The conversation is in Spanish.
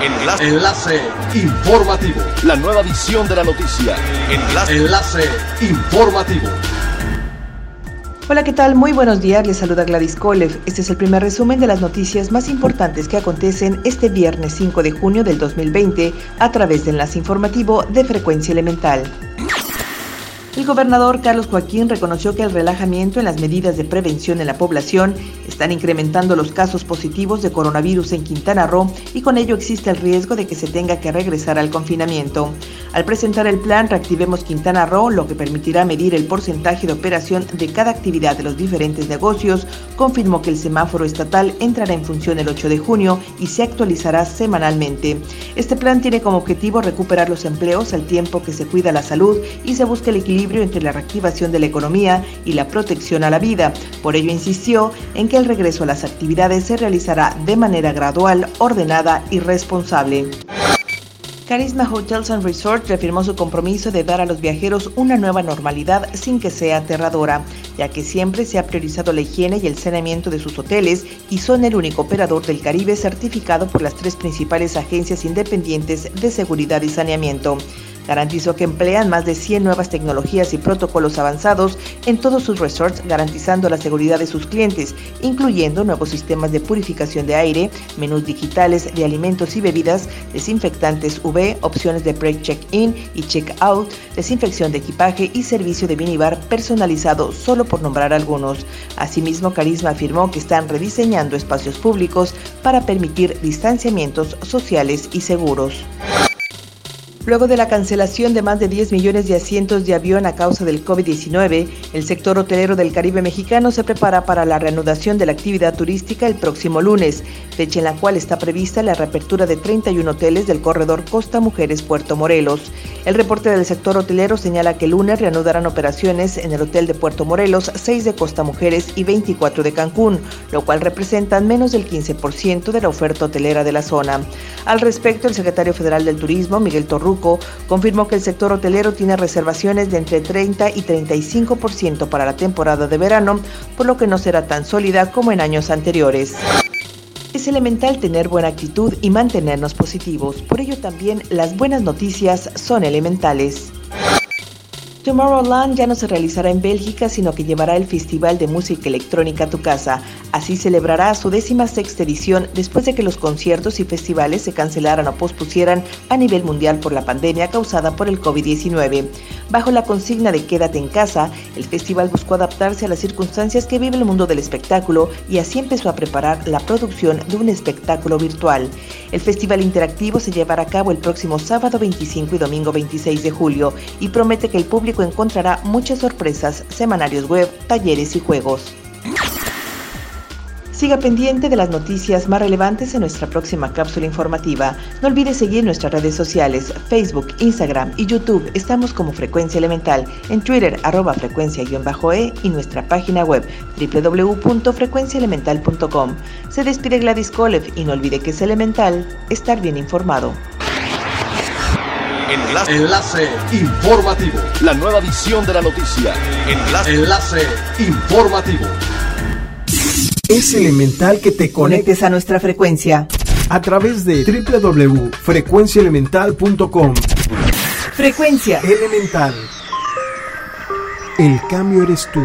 Enlace. Enlace informativo. La nueva edición de la noticia. Enlace. Enlace informativo. Hola, ¿qué tal? Muy buenos días, les saluda Gladys Kolev. Este es el primer resumen de las noticias más importantes que acontecen este viernes 5 de junio del 2020 a través de Enlace Informativo de Frecuencia Elemental. El gobernador Carlos Joaquín reconoció que el relajamiento en las medidas de prevención en la población están incrementando los casos positivos de coronavirus en Quintana Roo y con ello existe el riesgo de que se tenga que regresar al confinamiento. Al presentar el plan Reactivemos Quintana Roo, lo que permitirá medir el porcentaje de operación de cada actividad de los diferentes negocios, confirmó que el semáforo estatal entrará en función el 8 de junio y se actualizará semanalmente. Este plan tiene como objetivo recuperar los empleos al tiempo que se cuida la salud y se busca el equilibrio entre la reactivación de la economía y la protección a la vida. Por ello insistió en que el regreso a las actividades se realizará de manera gradual, ordenada y responsable. Carisma Hotels and Resorts reafirmó su compromiso de dar a los viajeros una nueva normalidad sin que sea aterradora, ya que siempre se ha priorizado la higiene y el saneamiento de sus hoteles y son el único operador del Caribe certificado por las tres principales agencias independientes de seguridad y saneamiento. Garantizó que emplean más de 100 nuevas tecnologías y protocolos avanzados en todos sus resorts, garantizando la seguridad de sus clientes, incluyendo nuevos sistemas de purificación de aire, menús digitales de alimentos y bebidas, desinfectantes UV, opciones de pre-check-in y check-out, desinfección de equipaje y servicio de minibar personalizado, solo por nombrar algunos. Asimismo, Carisma afirmó que están rediseñando espacios públicos para permitir distanciamientos sociales y seguros. Luego de la cancelación de más de 10 millones de asientos de avión a causa del COVID-19, el sector hotelero del Caribe mexicano se prepara para la reanudación de la actividad turística el próximo lunes, fecha en la cual está prevista la reapertura de 31 hoteles del corredor Costa Mujeres Puerto Morelos. El reporte del sector hotelero señala que el lunes reanudarán operaciones en el hotel de Puerto Morelos, 6 de Costa Mujeres y 24 de Cancún, lo cual representan menos del 15% de la oferta hotelera de la zona. Al respecto, el secretario federal del Turismo, Miguel Torruco, confirmó que el sector hotelero tiene reservaciones de entre 30 y 35% para la temporada de verano, por lo que no será tan sólida como en años anteriores. Es elemental tener buena actitud y mantenernos positivos, por ello también las buenas noticias son elementales. Tomorrowland ya no se realizará en Bélgica, sino que llevará el Festival de Música Electrónica a tu casa. Así celebrará su décima sexta edición después de que los conciertos y festivales se cancelaran o pospusieran a nivel mundial por la pandemia causada por el COVID-19. Bajo la consigna de Quédate en casa, el festival buscó adaptarse a las circunstancias que vive el mundo del espectáculo y así empezó a preparar la producción de un espectáculo virtual. El festival interactivo se llevará a cabo el próximo sábado 25 y domingo 26 de julio y promete que el público encontrará muchas sorpresas, semanarios web, talleres y juegos. Siga pendiente de las noticias más relevantes en nuestra próxima cápsula informativa. No olvide seguir nuestras redes sociales, Facebook, Instagram y YouTube. Estamos como Frecuencia Elemental, en Twitter arroba frecuencia-e y nuestra página web www.frecuenciaelemental.com. Se despide Gladys Kolev y no olvide que es elemental estar bien informado. Enlace. Enlace informativo. La nueva edición de la noticia. Enlace. Enlace informativo. Es elemental que te conectes a nuestra frecuencia. A través de www.frecuenciaelemental.com. Frecuencia Elemental. El cambio eres tú.